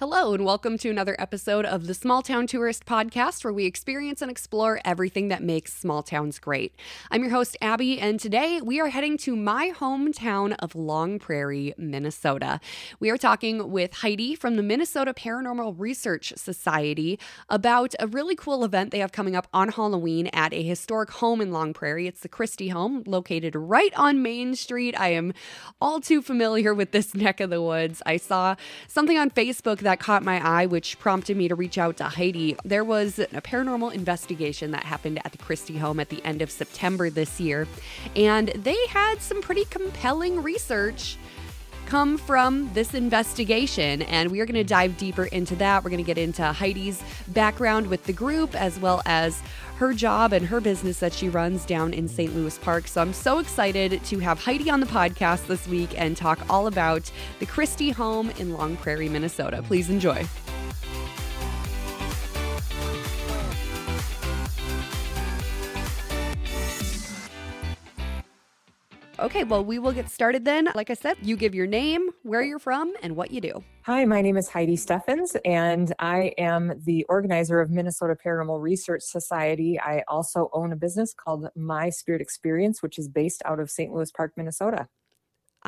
Hello, and welcome to another episode of the Small Town Tourist Podcast, where we experience and explore everything that makes small towns great. I'm your host, Abbey, and today we are heading to my hometown of Long Prairie, Minnesota. We are talking with Heidi from the Minnesota Paranormal Research Society about a really cool event they have coming up on Halloween at a historic home in Long Prairie. It's the Christie home, located right on Main Street. I am all too familiar with this neck of the woods. I saw something on Facebook that caught my eye, which prompted me to reach out to Heidi. There was a paranormal investigation that happened at the Christie home at the end of September this year, and they had some pretty compelling research come from this investigation. And we are going to dive deeper into that. We're going to get into Heidi's background with the group as well as her job and her business that she runs down in St. Louis Park. So I'm so excited to have Heidi on the podcast this week and talk all about the Christie home in Long Prairie, Minnesota. Please enjoy. Okay, well, we will get started then. Like I said, you give your name, where you're from, and what you do. Hi, my name is Heidi Steffens, and I am the organizer of Minnesota Paranormal Research Society. I also own a business called My Spirit Experience, which is based out of St. Louis Park, Minnesota.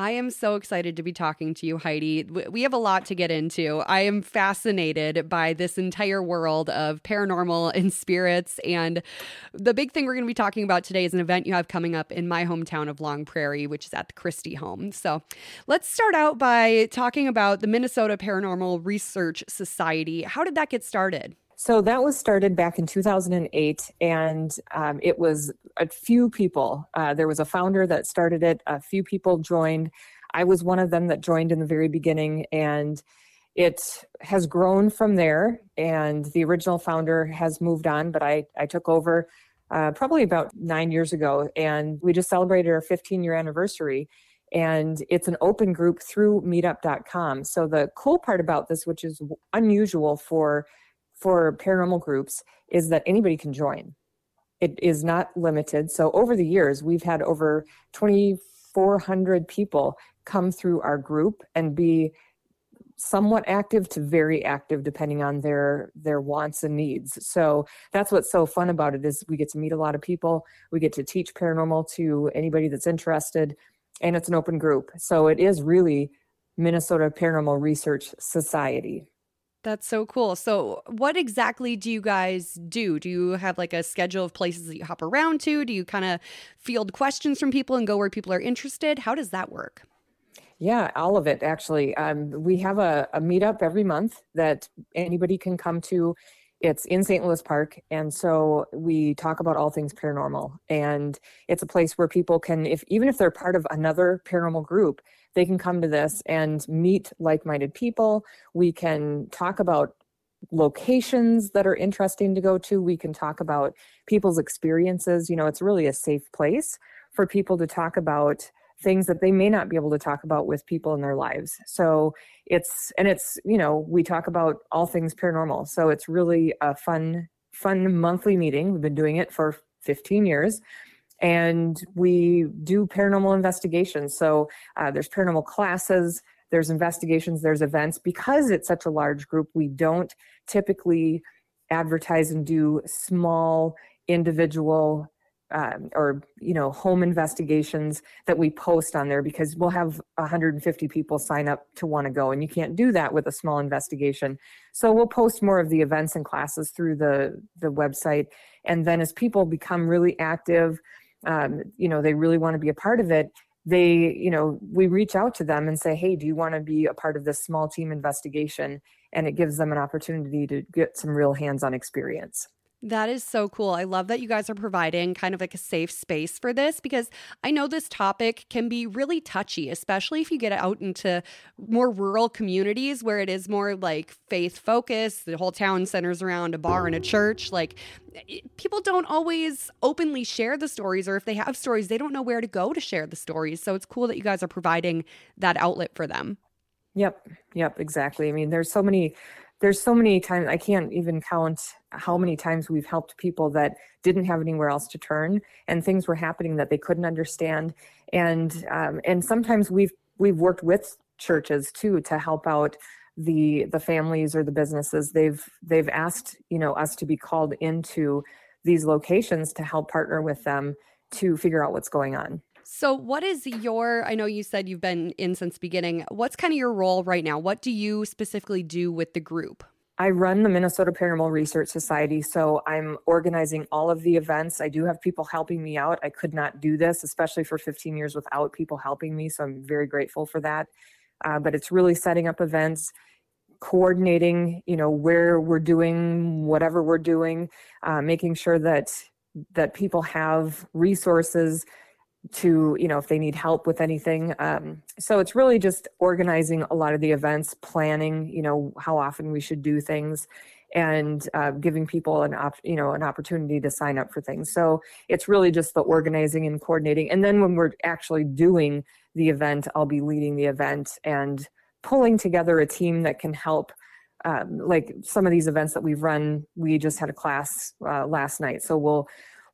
I am so excited to be talking to you, Heidi. We have a lot to get into. I am fascinated by this entire world of paranormal and spirits. And the big thing we're going to be talking about today is an event you have coming up in my hometown of Long Prairie, which is at the Christie home. So let's start out by talking about the Minnesota Paranormal Research Society. How did that get started? So that was started back in 2008, and um, it was a few people. Uh, there was a founder that started it, a few people joined. I was one of them that joined in the very beginning, and it has grown from there. And the original founder has moved on, but I, I took over uh, probably about nine years ago, and we just celebrated our 15 year anniversary. And it's an open group through meetup.com. So the cool part about this, which is unusual for for paranormal groups is that anybody can join. It is not limited. So over the years, we've had over 2,400 people come through our group and be somewhat active to very active depending on their their wants and needs so that's what's so fun about it is we get to meet a lot of people we get to teach paranormal to anybody that's interested and it's an open group so it is really minnesota paranormal research society that's so cool. So, what exactly do you guys do? Do you have like a schedule of places that you hop around to? Do you kind of field questions from people and go where people are interested? How does that work? Yeah, all of it actually. Um, we have a, a meetup every month that anybody can come to. It's in St. Louis Park, and so we talk about all things paranormal. And it's a place where people can, if even if they're part of another paranormal group, they can come to this and meet like-minded people. We can talk about locations that are interesting to go to. We can talk about people's experiences. You know, it's really a safe place for people to talk about things that they may not be able to talk about with people in their lives. So it's, and it's, you know, we talk about all things paranormal. So it's really a fun, fun monthly meeting. We've been doing it for 15 years. And we do paranormal investigations. So uh, there's paranormal classes, there's investigations, there's events. Because it's such a large group, we don't typically advertise and do small individual um, or you know home investigations that we post on there because we'll have 150 people sign up to want to go and you can't do that with a small investigation. So we'll post more of the events and classes through the the website. And then as people become really active um, you know they really want to be a part of it they you know we reach out to them and say hey do you want to be a part of this small team investigation? And it gives them an opportunity to get some real hands-on experience that is so cool. I love that you guys are providing kind of like a safe space for this because I know this topic can be really touchy, especially if you get out into more rural communities where it is more like faith focused. The whole town centers around a bar and a church. Like people don't always openly share the stories, or if they have stories, they don't know where to go to share the stories. So it's cool that you guys are providing that outlet for them. Yep. Yep. Exactly. I mean, there's so many there's so many times I can't even count how many times we've helped people that didn't have anywhere else to turn and things were happening that they couldn't understand. And um, and sometimes we've we've worked with churches too to help out the the families or the businesses. They've they've asked you know us to be called into these locations to help partner with them to figure out what's going on so what is your i know you said you've been in since beginning what's kind of your role right now what do you specifically do with the group I run the Minnesota Paranormal Research Society, so I'm organizing all of the events. I do have people helping me out. I could not do this, especially for 15 years, without people helping me, so I'm very grateful for that. Uh, but it's really setting up events, coordinating, you know, where we're doing whatever we're doing, uh, making sure that that people have resources to you know if they need help with anything um, so it's really just organizing a lot of the events planning you know how often we should do things and uh, giving people an op- you know an opportunity to sign up for things. So it's really just the organizing and coordinating and then when we're actually doing the event i'll be leading the event and pulling together a team that can help um, like some of these events that we've run we just had a class uh, last night. So we'll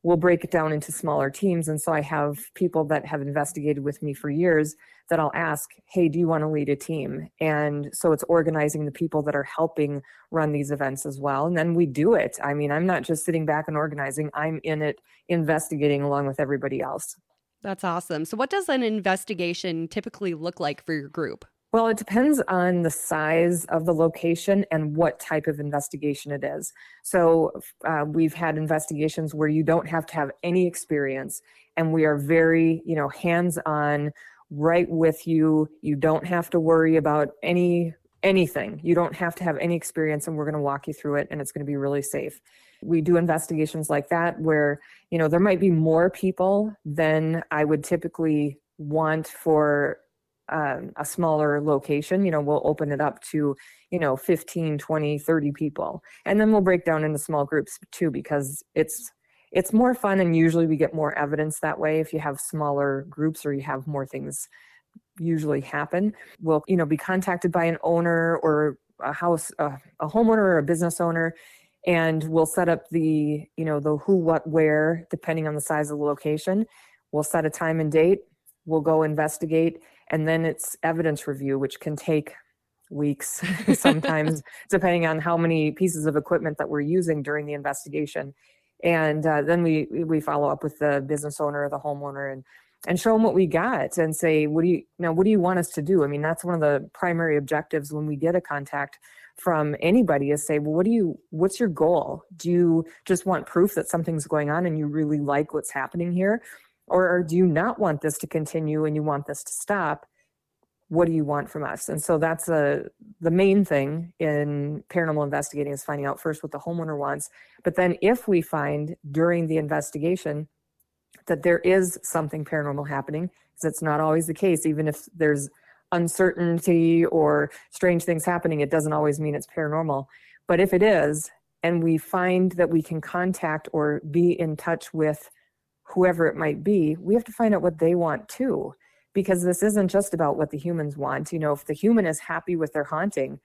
we'll break it down into smaller teams. And so I have people that have investigated with me for years that I'll ask, hey, do you want to lead a team? And so it's organizing the people that are helping run these events as well. And then we do it. I mean, I'm not just sitting back and organizing, I'm in it investigating along with everybody else. That's awesome. So, what does an investigation typically look like for your group? Well, it depends on the size of the location and what type of investigation it is. So, uh, we've had investigations where you don't have to have any experience, and we are very, you know, hands on, right with you. You don't have to worry about any anything. You don't have to have any experience, and we're going to walk you through it, and it's going to be really safe. We do investigations like that where, you know, there might be more people than I would typically want for um, a smaller location you know we'll open it up to you know 15 20 30 people. And then we'll break down into small groups too because it's it's more fun and usually we get more evidence that way. If you have smaller groups or you have more things usually happen we'll you know be contacted by an owner or a house a, a homeowner or a business owner and we'll set up the you know the who what where depending on the size of the location. We'll set a time and date. We'll go investigate and then it's evidence review which can take weeks sometimes depending on how many pieces of equipment that we're using during the investigation. And uh, then we we follow up with the business owner or the homeowner and and show them what we got and say what do you, know what do you want us to do? I mean that's one of the primary objectives when we get a contact from anybody is say well what do you what's your goal? Do you just want proof that something's going on and you really like what's happening here or do you not want this to continue and you want this to stop? What do you want from us? And so that's a, the main thing in paranormal investigating is finding out first what the homeowner wants. But then if we find during the investigation that there is something paranormal happening because it's not always the case even if there's uncertainty or strange things happening it doesn't always mean it's paranormal. But if it is and we find that we can contact or be in touch with whoever it might be, we have to find out what they want too. Because this isn't just about what the humans want. You know, if the human is happy with their haunting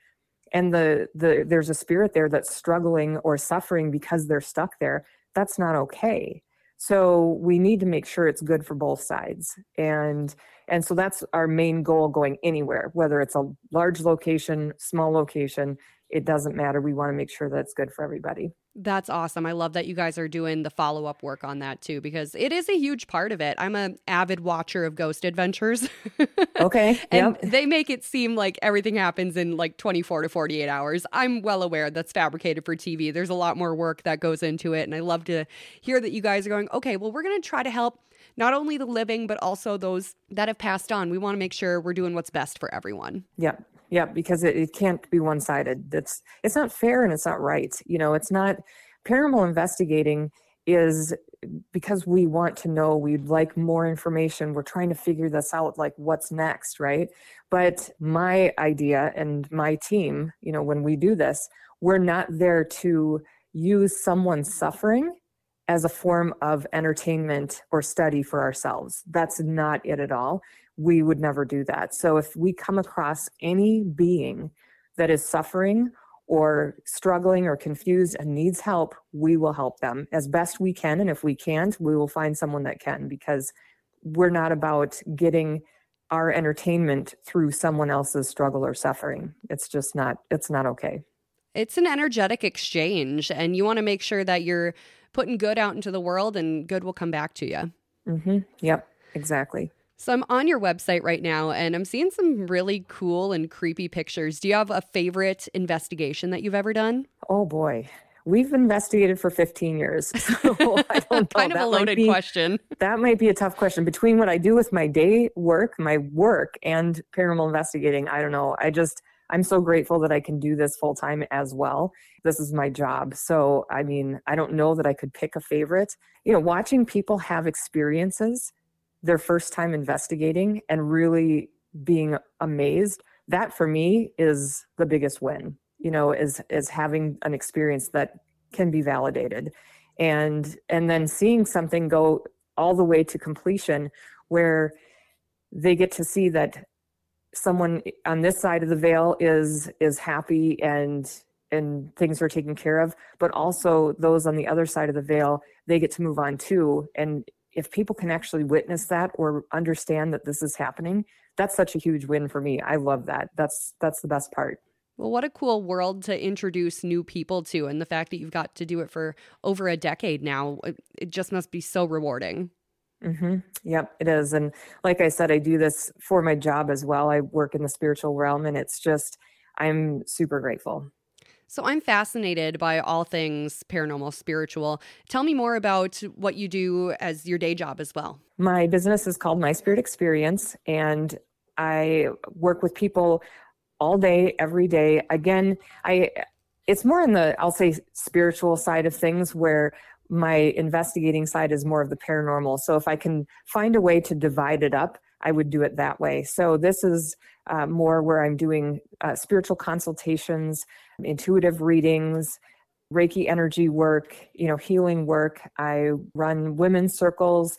and the, the there's a spirit there that's struggling or suffering because they're stuck there, that's not okay. So we need to make sure it's good for both sides. And and so that's our main goal going anywhere, whether it's a large location, small location, it doesn't matter. We want to make sure that it's good for everybody. That's awesome. I love that you guys are doing the follow up work on that too, because it is a huge part of it. I'm an avid watcher of Ghost Adventures. okay. and yep. they make it seem like everything happens in like 24 to 48 hours. I'm well aware that's fabricated for TV. There's a lot more work that goes into it. And I love to hear that you guys are going, okay, well, we're going to try to help not only the living, but also those that have passed on. We want to make sure we're doing what's best for everyone. Yep. Yeah, because it, it can't be one sided. That's it's not fair and it's not right. You know, it's not paranormal investigating is because we want to know we'd like more information we're trying to figure this out like what's next right but my idea and my team you know when we do this we're not there to use someone's suffering as a form of entertainment or study for ourselves that's not it at all we would never do that. So if we come across any being that is suffering or struggling or confused and needs help, we will help them as best we can. And if we can't, we will find someone that can because we're not about getting our entertainment through someone else's struggle or suffering. It's just not it's not okay. It's an energetic exchange and you want to make sure that you're putting good out into the world and good will come back to you. Mhm. Yep, exactly. So I'm on your website right now and I'm seeing some really cool and creepy pictures. Do you have a favorite investigation that you've ever done? Oh boy. We've investigated for 15 years. So I don't know. kind of That a loaded be- question. That might be a tough question. Between what I do with my day work, my work, and paranormal investigating, I don't know. I just, I'm so grateful that I can do this full time as well. This is my job. So, I mean, I don't know that I could pick a favorite. You know, watching people have experiences their first time investigating and really being amazed, that for me is the biggest win, you know, is, is having an experience that can be validated. And and then seeing something go all the way to completion where they get to see that someone on this side of the veil is is happy and and things are taken care of but also those on the other side of the veil they get to move on too. And if people can actually witness that or understand that this is happening that's such a huge win for me i love that that's that's the best part Well, what a cool world to introduce new people to. And the fact that you've got to do it for over a decade now, it, just must be so rewarding. hmm Yep, it is. And like I said, I do this for my job as well. I work in the spiritual realm, and it's just, I'm super grateful. So I'm fascinated by all things paranormal, spiritual. Tell me more about what you do as your day job as well. My business is called My Spirit Experience, and I work with people all day, every day. Again, I it's more in the I'll say spiritual side of things where my investigating side is more of the paranormal. So if I can find a way to divide it up, I would do it that way. So this is uh, more where I'm doing uh, spiritual consultations, intuitive readings, Reiki energy work, you know, healing work. I run women's circles.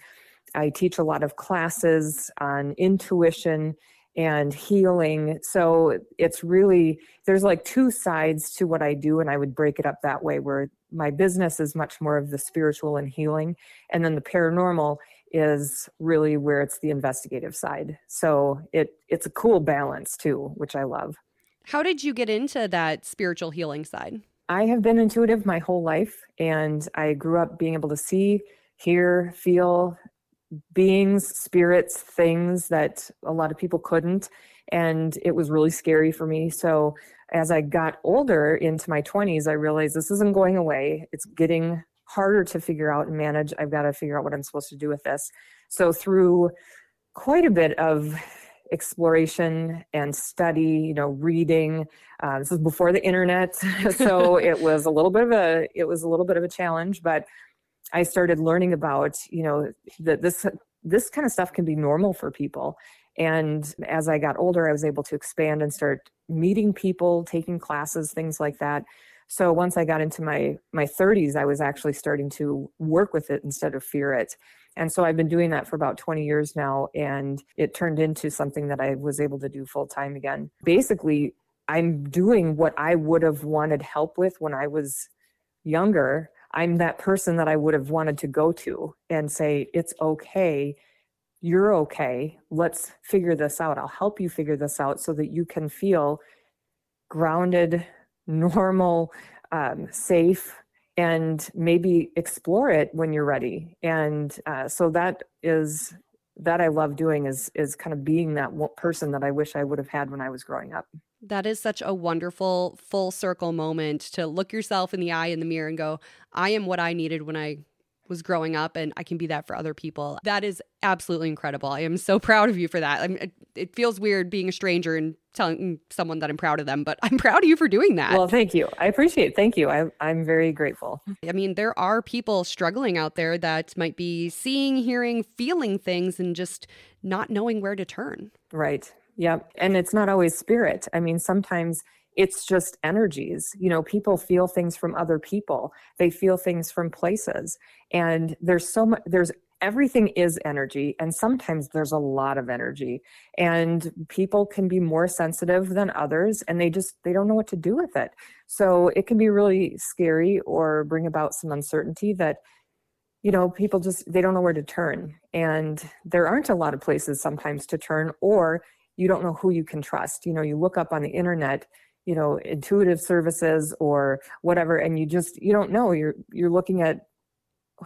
I teach a lot of classes on intuition and healing. So it's really, there's like two sides to what I do, and I would break it up that way where my business is much more of the spiritual and healing, and then the paranormal is really where it's the investigative side. So it it's a cool balance too, which I love. How did you get into that spiritual healing side? I have been intuitive my whole life, and I grew up being able to see, hear, feel beings, spirits, things that a lot of people couldn't. And it was really scary for me. So as I got older into my 20s, I realized this isn't going away. It's getting harder to figure out and manage. I've got to figure out what I'm supposed to do with this. So through quite a bit of exploration and study, you know, reading. Uh, this is before the internet, so it was a little bit of a it was a little bit of a challenge, but I started learning about, you know, that this this kind of stuff can be normal for people. And as I got older, I was able to expand and start meeting people, taking classes, things like that. So once I got into my my 30s, I was actually starting to work with it instead of fear it. And so I've been doing that for about 20 years now, and it turned into something that I was able to do full time again. Basically, I'm doing what I would have wanted help with when I was younger. I'm that person that I would have wanted to go to and say, It's okay. You're okay. Let's figure this out. I'll help you figure this out so that you can feel grounded, normal, um, safe, and maybe explore it when you're ready. And uh, so that is that I love doing is is kind of being that person that I wish I would have had when I was growing up. That is such a wonderful full circle moment to look yourself in the eye in the mirror and go, I am what I needed when I was growing up and I can be that for other people. That is absolutely incredible. I am so proud of you for that. I mean, it, it feels weird being a stranger and telling someone that I'm proud of them, but I'm proud of you for doing that. Well, thank you. I appreciate it. Thank you. I, I'm very grateful. I mean, there are people struggling out there that might be seeing, hearing, feeling things and just not knowing where to turn. Right. Yep. And it's not always spirit. I mean, sometimes it's just energies. You know, people feel things from other people, they feel things from places. And there's so much, there's everything is energy. And sometimes there's a lot of energy. And people can be more sensitive than others and they just, they don't know what to do with it. So it can be really scary or bring about some uncertainty that you know, people just they don't know where to turn. And there aren't a lot of places sometimes to turn or you don't know who you can trust. You know, you look up on the internet, you know, intuitive services or whatever and you just you don't know. You're you're looking at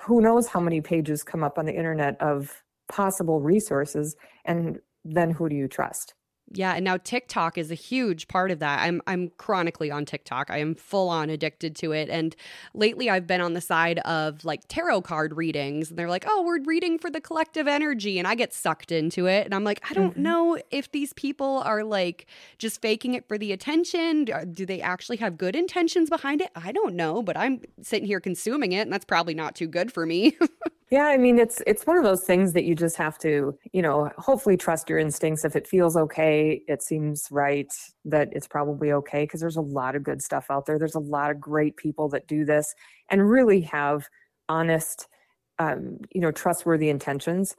who knows how many pages come up on the internet of possible resources and then who do you trust? Yeah, and now TikTok is a huge part of that. I'm I'm chronically on TikTok. I am full on addicted to it. And lately I've been on the side of like tarot card readings and they're like, "Oh, we're reading for the collective energy." And I get sucked into it and I'm like, "I don't mm-hmm. know if these people are like just faking it for the attention. Do they actually have good intentions behind it? I don't know, but I'm sitting here consuming it and that's probably not too good for me." Yeah, I mean it's it's one of those things that you just have to, you know, hopefully trust your instincts if it feels okay, it seems right that it's probably okay because there's a lot of good stuff out there. There's a lot of great people that do this and really have honest um, you know, trustworthy intentions.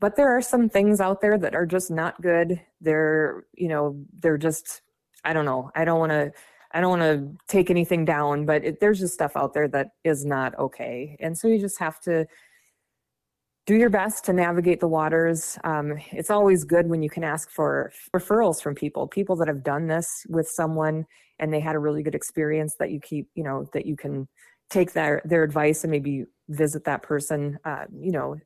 But there are some things out there that are just not good. They're, you know, they're just I don't know. I don't want to I don't want to take anything down, but it, there's just stuff out there that is not okay. And so you just have to do your best to navigate the waters. Um, it's always good when you can ask for referrals from people, people that have done this with someone and they had a really good experience that you keep, you know, that you can take their their advice and maybe visit that person, uh, you know.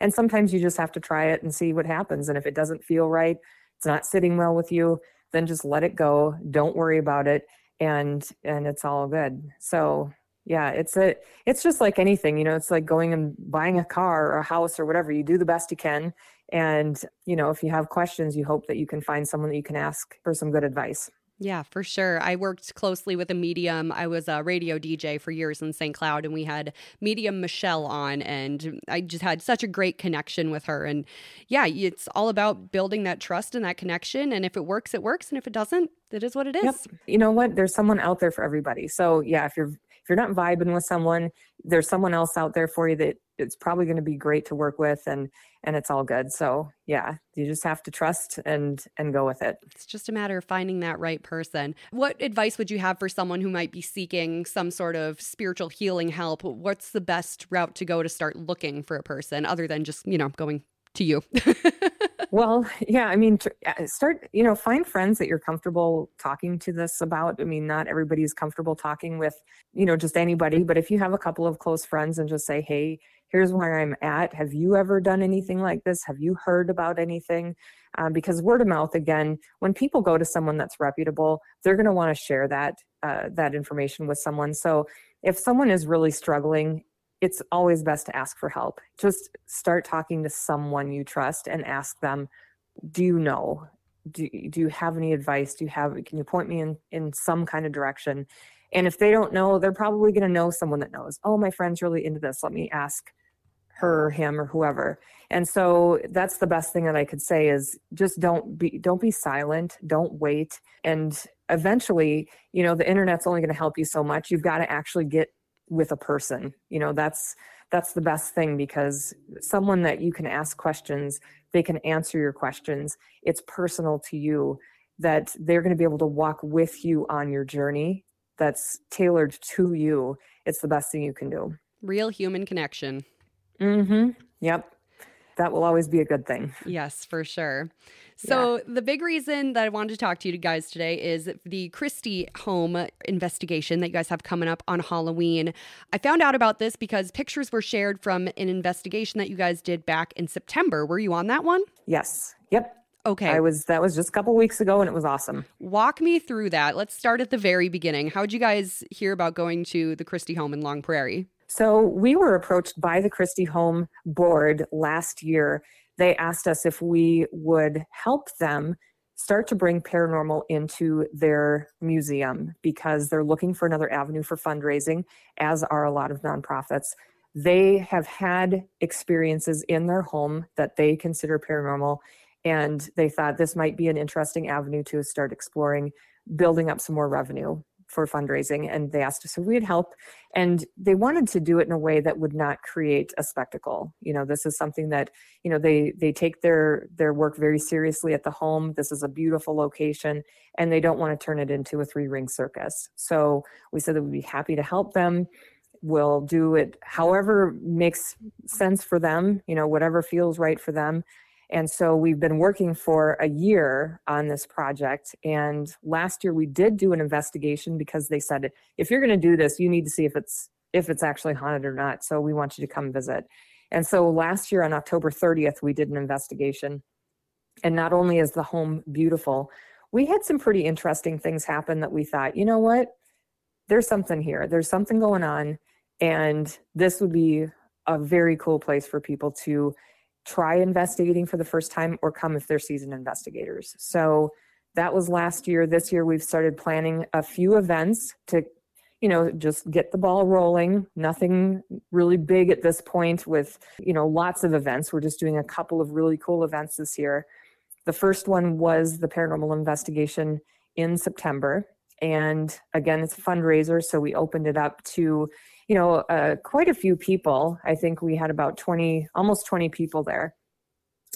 And sometimes you just have to try it and see what happens. And if it doesn't feel right, it's not sitting well with you, then just let it go. Don't worry about it, and and it's all good. So yeah it's a it's just like anything you know it's like going and buying a car or a house or whatever you do the best you can and you know if you have questions you hope that you can find someone that you can ask for some good advice yeah, for sure. I worked closely with a medium. I was a radio DJ for years in St. Cloud, and we had medium Michelle on, and I just had such a great connection with her. And yeah, it's all about building that trust and that connection. And if it works, it works. And if it doesn't, it is what it is. Yep. You know what? There's someone out there for everybody. So yeah, if you're if you're not vibing with someone, there's someone else out there for you that it's probably going to be great to work with and and it's all good. So, yeah, you just have to trust and and go with it. It's just a matter of finding that right person. What advice would you have for someone who might be seeking some sort of spiritual healing help? What's the best route to go to start looking for a person other than just, you know, going to you? well, yeah, I mean, uh, start, you know, find friends that you're comfortable talking to this about. I mean, not everybody's comfortable talking with, you know, just anybody, but if you have a couple of close friends and just say, hey, here's where I'm at. Have you ever done anything like this? Have you heard about anything? Um, because word of mouth, again, when people go to someone that's reputable, they're going to want to share that uh, that information with someone. So if someone is really struggling it's always best to ask for help. Just start talking to someone you trust and ask them, do you know? Do, do you have any advice? Do you have, can you point me in, in some kind of direction? And if they don't know, they're probably going to know someone that knows. Oh, my friend's really into this. Let me ask her, him, or whoever. And so that's the best thing that I could say is just don't be don't be silent. Don't wait. And eventually, you know, the internet's only going to help you so much. You've got to actually get with a person you know that's that's the best thing because someone that you can ask questions they can answer your questions. It's personal to you that they're going to be able to walk with you on your journey that's tailored to you. It's the best thing you can do. Real human connection. Mm-hmm. Yep that will always be a good thing yes for sure so, yeah. the big reason that I wanted to talk to you guys today is the Christie home investigation that you guys have coming up on Halloween. I found out about this because pictures were shared from an investigation that you guys did back in September. Were you on that one? Yes. Yep. Okay. I was that was just a couple weeks ago and it was awesome. Walk me through that. Let's start at the very beginning. How did you guys hear about going to the Christie home in Long Prairie? So, we were approached by the Christie home board last year they asked us if we would help them start to bring paranormal into their museum because they're looking for another avenue for fundraising, as are a lot of nonprofits. They have had experiences in their home that they consider paranormal, and they thought this might be an interesting avenue to start exploring building up some more revenue for fundraising and they asked us if we'd help and they wanted to do it in a way that would not create a spectacle. You know this is something that you know they they take their their work very seriously at the home. This is a beautiful location and they don't want to turn it into a three ring circus. So we said that we'd be happy to help them. We'll do it however makes sense for them, you know, whatever feels right for them. And so we've been working for a year on this project. And last year we did do an investigation because they said if you're going to do this, you need to see if it's if it's actually haunted or not. So we want you to come visit. And so last year on October 30th, we did an investigation. And not only is the home beautiful, we had some pretty interesting things happen that we thought, you know what? There's something here. There's something going on. And this would be a very cool place for people to try investigating for the first time or come if they're seasoned investigators. So that was last year. This year, we've started planning a few events to, you know, just get the ball rolling. Nothing really big at this point with, you know, lots of events. We're just doing a couple of really cool events this year. The first one was the paranormal investigation in September. And again, it's a fundraiser. So we opened it up to, you know, uh, quite a few people. I think we had about 20, almost 20 people there.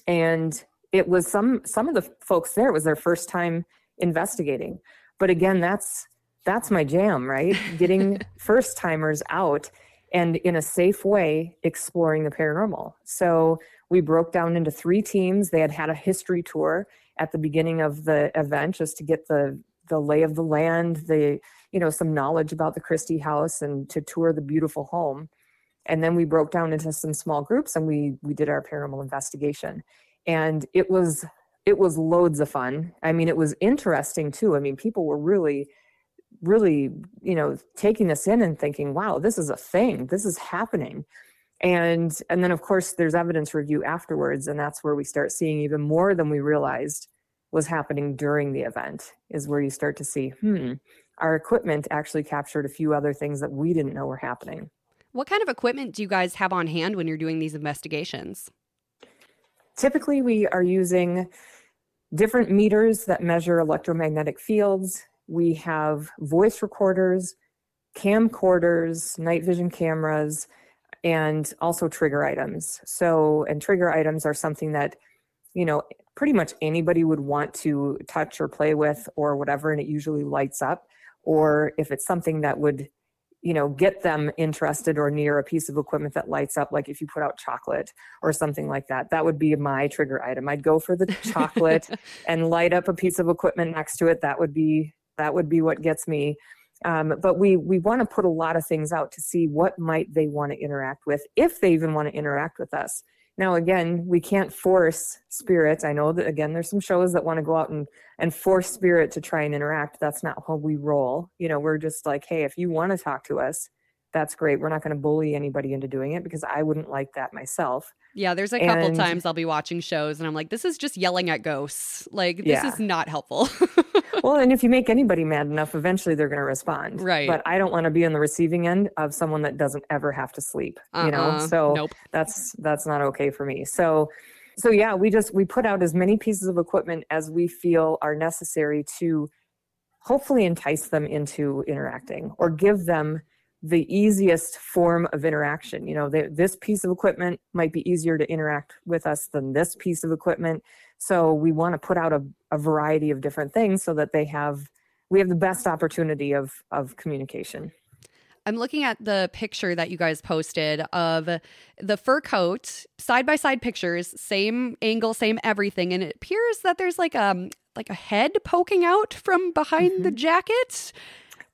And it was some, some of the folks there, it was their first time investigating. But again, that's, that's my jam, right? Getting first timers out and in a safe way exploring the paranormal. So we broke down into three teams. They had had a history tour at the beginning of the event just to get the the lay of the land, the you know some knowledge about the Christie house and to tour the beautiful home. And then we broke down into some small groups and we we did our paranormal investigation. And it was it was loads of fun. I mean, it was interesting too. I mean, people were really really, you know, taking this in and thinking, wow, this is a thing. This is happening and and then of course there's evidence review afterwards and that's where we start seeing even more than we realized was happening during the event is where you start to see hmm our equipment actually captured a few other things that we didn't know were happening. What kind of equipment do you guys have on hand when you're doing these investigations? Typically we are using different meters that measure electromagnetic fields. We have voice recorders camcorders night vision cameras and also trigger items. So, and trigger items are something that, you know, pretty much anybody would want to touch or play with or whatever, and it usually lights up. Or if it's something that would, you know, get them interested or near a piece of equipment that lights up, like if you put out chocolate or something like that, that would be my trigger item. I'd go for the chocolate and light up a piece of equipment next to it. That would be that would be what gets me um, but we we want to put a lot of things out to see what might they want to interact with, if they even want to interact with us. Now, again, we can't force spirit. I know that again, there's some shows that want to go out and and force spirit to try and interact. That's not how we roll. You know, we're just like, hey, if you want to talk to us, that's great. We're not going to bully anybody into doing it because I wouldn't like that myself. Yeah, there's a couple and, times I'll be watching shows and I'm like, this is just yelling at ghosts. Like, this yeah. is not helpful. well, and if you make anybody mad enough, eventually they're going to respond. Right. But I don't want to be on the receiving end of someone that doesn't ever have to sleep. Uh-uh. You know, uh-uh. so nope. that's that's not okay for me. So, so yeah, we just we put out as many pieces of equipment as we feel are necessary to hopefully entice them into interacting or give them the easiest form of interaction. You know, the, this piece of equipment might be easier to interact with us than this piece of equipment. So we want to put out a, a variety of different things so that they have we have the best opportunity of of communication. I'm looking at the picture that you guys posted of the fur coat, side by side pictures, same angle, same everything, and it appears that there's like a um, like a head poking out from behind mm-hmm. the jacket.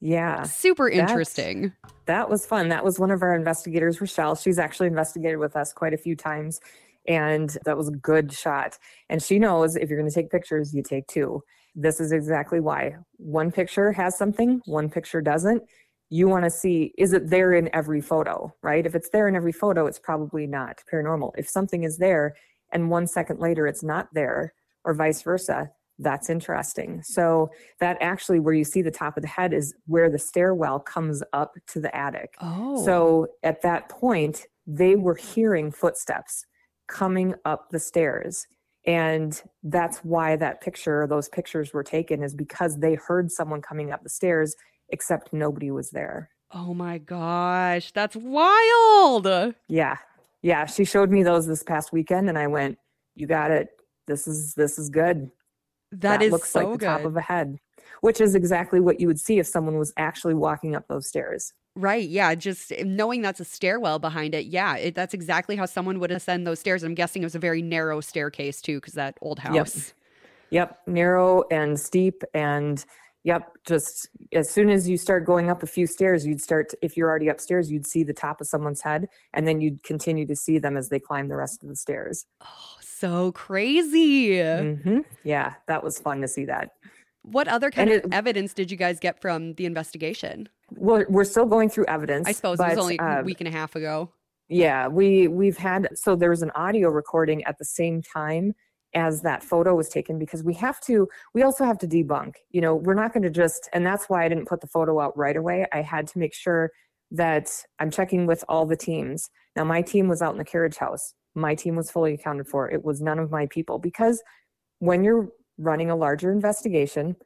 Yeah. Super interesting. That, that was fun. That was one of our investigators, Rochelle. She's actually investigated with us quite a few times. And that was a good shot. And she knows if you're going to take pictures, you take two. This is exactly why. One picture has something, one picture doesn't. You want to see, is it there in every photo, right? If it's there in every photo, it's probably not paranormal. If something is there and one second later it's not there, or vice versa, that's interesting. So that actually where you see the top of the head is where the stairwell comes up to the attic. Oh. So at that point, they were hearing footsteps coming up the stairs. And that's why that picture, those pictures were taken, is because they heard someone coming up the stairs, except nobody was there. Oh my gosh, that's wild. Yeah. Yeah. She showed me those this past weekend and I went, You got it. This is this is good that, that is looks so like the good. top of a head, which is exactly what you would see if someone was actually walking up those stairs. Right. Yeah. Just knowing that's a stairwell behind it. Yeah. It, that's exactly how someone would ascend those stairs. I'm guessing it was a very narrow staircase too, because that old house. Yep. yep. Narrow and steep. And yep. Just as soon as you start going up a few stairs, you'd start, to, if you're already upstairs, you'd see the top of someone's head and then you'd continue to see them as they climb the rest of the stairs. Oh, so crazy. Mm-hmm. Yeah. That was fun to see that. What other kind of evidence did you guys get from the investigation? Well, we're still going through evidence. I suppose but, it was only uh, a week and a half ago. Yeah, we we've had so there was an audio recording at the same time as that photo was taken because we have to we also have to debunk. You know, we're not going to just and that's why I didn't put the photo out right away. I had to make sure that I'm checking with all the teams. Now my team was out in the carriage house. My team was fully accounted for. It was none of my people because when you're running a larger investigation,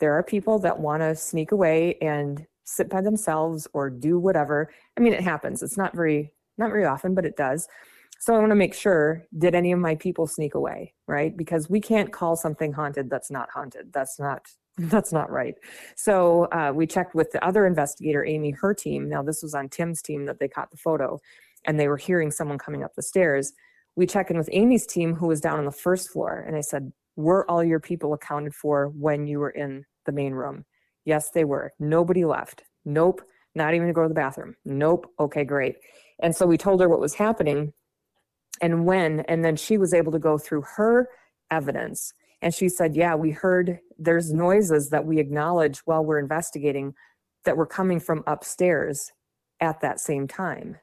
there are people that want to sneak away and sit by themselves or do whatever. I mean, it happens. It's not very not very often, but it does. So I want to make sure did any of my people sneak away, right? Because we can't call something haunted that's not haunted. That's not that's not right. So uh, we checked with the other investigator, Amy, her team. Now this was on Tim's team that they caught the photo, and they were hearing someone coming up the stairs. We checked in with Amy's team, who was down on the first floor, and I said, were all your people accounted for when you were in the main room? Yes, they were. Nobody left. Nope. Not even to go to the bathroom. Nope. Okay, great. And so we told her what was happening and when, and then she was able to go through her evidence. And she said, Yeah, we heard there's noises that we acknowledge while we're investigating that were coming from upstairs at that same time.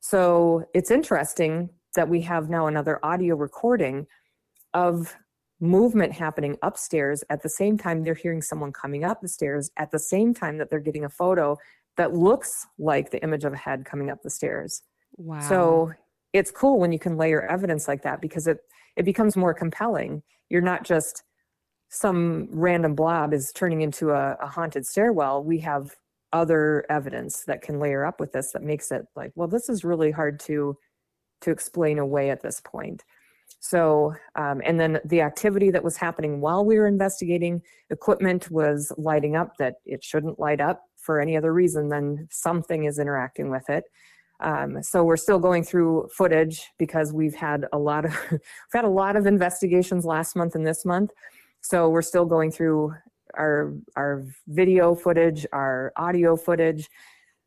So it's interesting that we have now another audio recording of movement happening upstairs at the same time they're hearing someone coming up the stairs at the same time that they're getting a photo that looks like the image of a head coming up the stairs. Wow. So it's cool when you can layer evidence like that because it it becomes more compelling. You're not just some random blob is turning into a, a haunted stairwell. We have other evidence that can layer up with this that makes it like, well, this is really hard to to explain away at this point. So, um, and then the activity that was happening while we were investigating, equipment was lighting up that it shouldn't light up for any other reason than something is interacting with it. Um, so we're still going through footage because we've had a lot of we've had a lot of investigations last month and this month. So we're still going through our our video footage, our audio footage.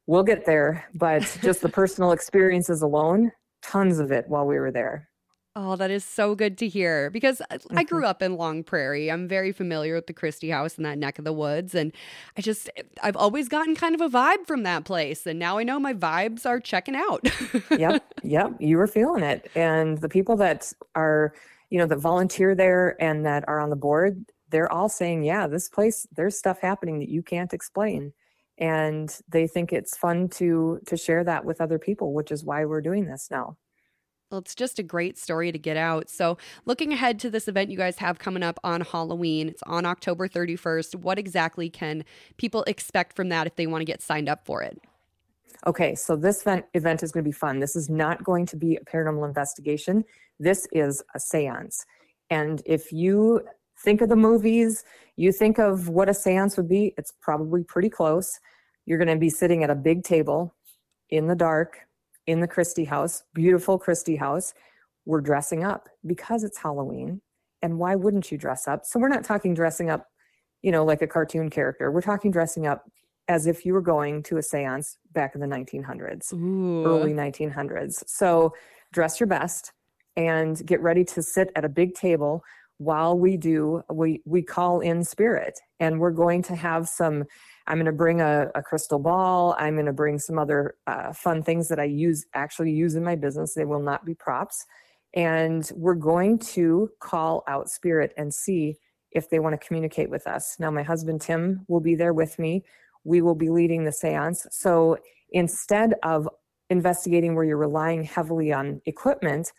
We'll get there, but just the personal experiences alone, tons of it while we were there. Oh, that is so good to hear because mm-hmm. I grew up in Long Prairie. I'm very familiar with the Christie House in that neck of the woods. And I just, I've always gotten kind of a vibe from that place. And now I know my vibes are checking out. yep. Yep. You were feeling it. And the people that are, you know, that volunteer there and that are on the board, they're all saying, yeah, this place, there's stuff happening that you can't explain. And they think it's fun to to share that with other people, which is why we're doing this now. Well, it's just a great story to get out. So, looking ahead to this event you guys have coming up on Halloween, it's on October 31st. What exactly can people expect from that if they want to get signed up for it? Okay, so this event, is going to be fun. This is not going to be a paranormal investigation. This is a seance. And if you think of the movies, you think of what a seance would be, it's probably pretty close. You're going to be sitting at a big table in the dark in the Christie house, beautiful Christie house. We're dressing up because it's Halloween. And why wouldn't you dress up? So we're not talking dressing up, you know, like a cartoon character. We're talking dressing up as if you were going to a seance back in the 1900s, Ooh. early 1900s. So dress your best and get ready to sit at a big table while we do we we call in spirit and we're going to have some I'm going to bring a, a, crystal ball. I'm going to bring some other uh, fun things that I use, actually use in my business. They will not be props. And we're going to call out spirit and see if they want to communicate with us. Now, my husband Tim will be there with me. We will be leading the seance. So instead of investigating where you're relying heavily on equipment,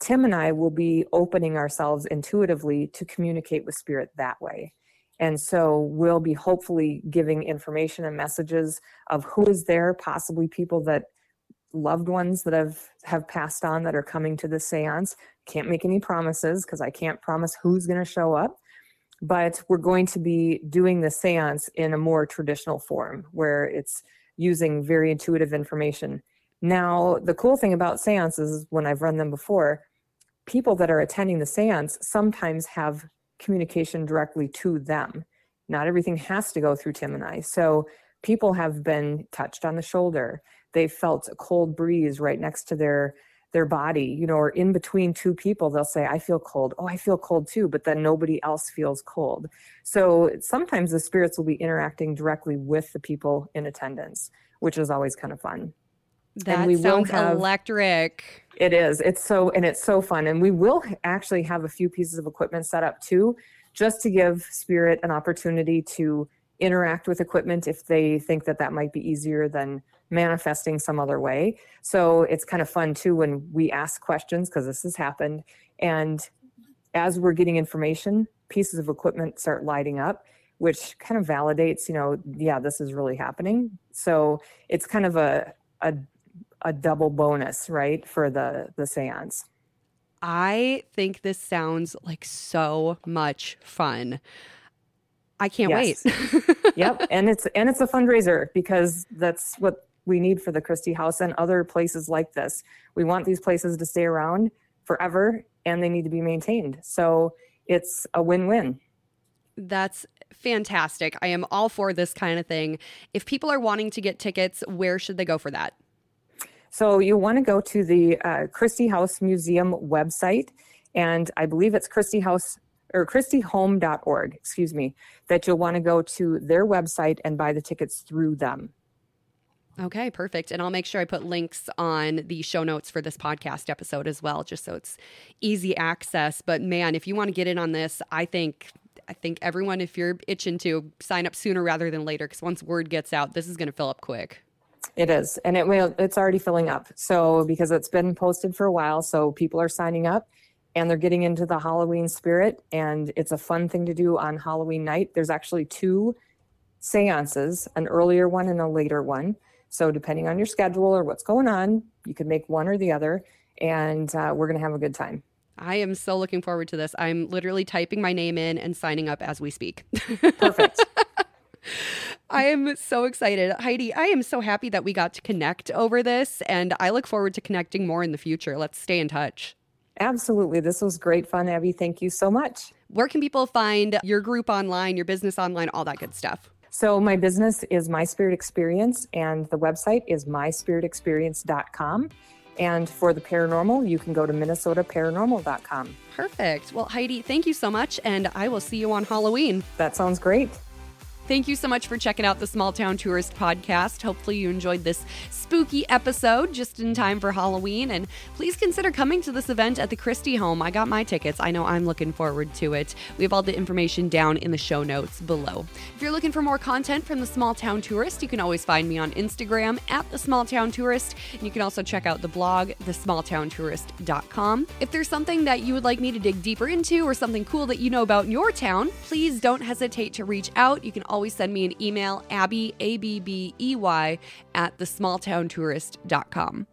Tim and I will be opening ourselves intuitively to communicate with spirit that way. And so we'll be hopefully giving information and messages of who is there, possibly people that loved ones that have have passed on that are coming to the séance. Can't make any promises because I can't promise who's going to show up. But we're going to be doing the séance in a more traditional form where it's using very intuitive information. Now, the cool thing about seances is when I've run them before, people that are attending the seance sometimes have communication directly to them. Not everything has to go through Tim and I. So people have been touched on the shoulder. They've felt a cold breeze right next to their their body, you know, or in between two people, they'll say, I feel cold. Oh, I feel cold too, but then nobody else feels cold. So sometimes the spirits will be interacting directly with the people in attendance, which is always kind of fun. That sounds have, electric. It is. It's so and it's so fun. And we will actually have a few pieces of equipment set up too, just to give spirit an opportunity to interact with equipment if they think that that might be easier than manifesting some other way. So it's kind of fun too when we ask questions because this has happened. And as we're getting information, pieces of equipment start lighting up, which kind of validates, you know, yeah, this is really happening. So it's kind of a, a, a double bonus, right, for the, the seance. I think this sounds like so much fun. I can't yes. wait. yep, and it's and it's a fundraiser because that's what we need for the Christie House and other places like this. We want these places to stay around forever and they need to be maintained. So it's a win-win. That's fantastic. I am all for this kind of thing. If people are wanting to get tickets, where should they go for that? So you want to go to the uh, Christie House Museum website, and I believe it's Christie House or christiehome.org, excuse me, that you'll want to go to their website and buy the tickets through them. Okay, perfect. And I'll make sure I put links on the show notes for this podcast episode as well, just so it's easy access. But man, if you want to get in on this, I think I think everyone, if you're itching to sign up sooner rather than later, because once word gets out, this is going to fill up quick. It is, and it will. It's already filling up. So because it's been posted for a while, so people are signing up and they're getting into the Halloween spirit. And it's a fun thing to do on Halloween night. There's actually two seances, an earlier one and a later one. So depending on your schedule or what's going on, you can make one or the other. And uh, we're going to have a good time. I am so looking forward to this. I'm literally typing my name in and signing up as we speak. Perfect. I am so excited. Heidi, I am so happy that we got to connect over this, and I look forward to connecting more in the future. Let's stay in touch. Absolutely. This was great fun, Abbey. Thank you so much. Where can people find your group online, your business online, all that good stuff? So, my business is My Spirit Experience, and the website is myspiritexperience.com. And for the paranormal, you can go to minnesotaparanormal.com. Perfect. Well, Heidi, thank you so much, and I will see you on Halloween. That sounds great. Thank you so much for checking out the Small Town Tourist podcast. Hopefully, you enjoyed this spooky episode just in time for Halloween. And please consider coming to this event at the Christie home. I got my tickets. I know I'm looking forward to it. We have all the information down in the show notes below. If you're looking for more content from the Small Town Tourist, you can always find me on Instagram at the Small Town Tourist. And you can also check out the blog, thesmalltowntourist.com. If there's something that you would like me to dig deeper into or something cool that you know about in your town, please don't hesitate to reach out. You can always send me an email, Abbey, A B B E Y, at thesmalltowntourist.com.